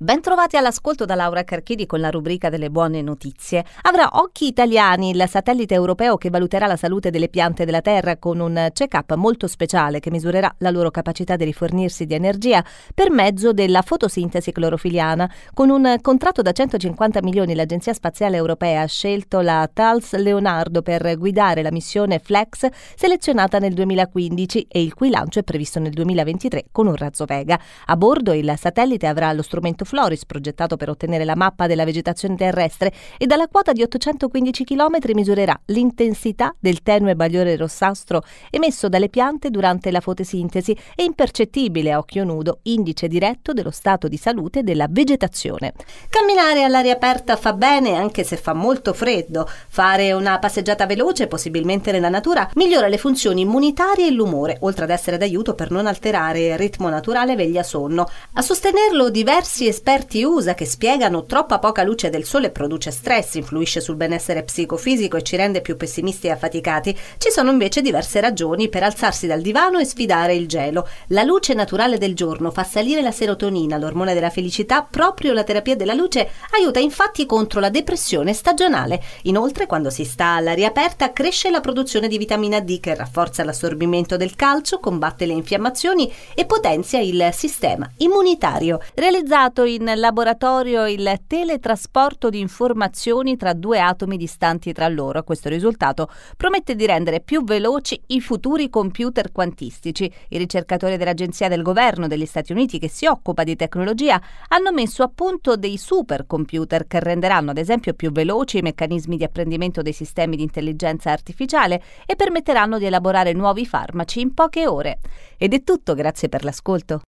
Bentrovati all'ascolto da Laura Carchidi con la rubrica delle buone notizie. Avrà occhi italiani il satellite europeo che valuterà la salute delle piante della Terra con un check-up molto speciale che misurerà la loro capacità di rifornirsi di energia per mezzo della fotosintesi clorofiliana. Con un contratto da 150 milioni l'Agenzia Spaziale Europea ha scelto la Thales Leonardo per guidare la missione Flex selezionata nel 2015 e il cui lancio è previsto nel 2023 con un razzo Vega. A bordo il satellite avrà lo strumento Floris, progettato per ottenere la mappa della vegetazione terrestre, e dalla quota di 815 km misurerà l'intensità del tenue bagliore rossastro emesso dalle piante durante la fotosintesi e impercettibile a occhio nudo, indice diretto dello stato di salute della vegetazione. Camminare all'aria aperta fa bene anche se fa molto freddo. Fare una passeggiata veloce, possibilmente nella natura, migliora le funzioni immunitarie e l'umore, oltre ad essere d'aiuto per non alterare il ritmo naturale veglia-sonno. A sostenerlo diversi esperti esperti USA che spiegano troppa poca luce del sole produce stress, influisce sul benessere psicofisico e ci rende più pessimisti e affaticati, ci sono invece diverse ragioni per alzarsi dal divano e sfidare il gelo. La luce naturale del giorno fa salire la serotonina, l'ormone della felicità, proprio la terapia della luce aiuta infatti contro la depressione stagionale. Inoltre, quando si sta all'aria aperta, cresce la produzione di vitamina D che rafforza l'assorbimento del calcio, combatte le infiammazioni e potenzia il sistema immunitario. Realizzato in laboratorio il teletrasporto di informazioni tra due atomi distanti tra loro. Questo risultato promette di rendere più veloci i futuri computer quantistici. I ricercatori dell'Agenzia del Governo degli Stati Uniti che si occupa di tecnologia hanno messo a punto dei supercomputer che renderanno ad esempio più veloci i meccanismi di apprendimento dei sistemi di intelligenza artificiale e permetteranno di elaborare nuovi farmaci in poche ore. Ed è tutto, grazie per l'ascolto.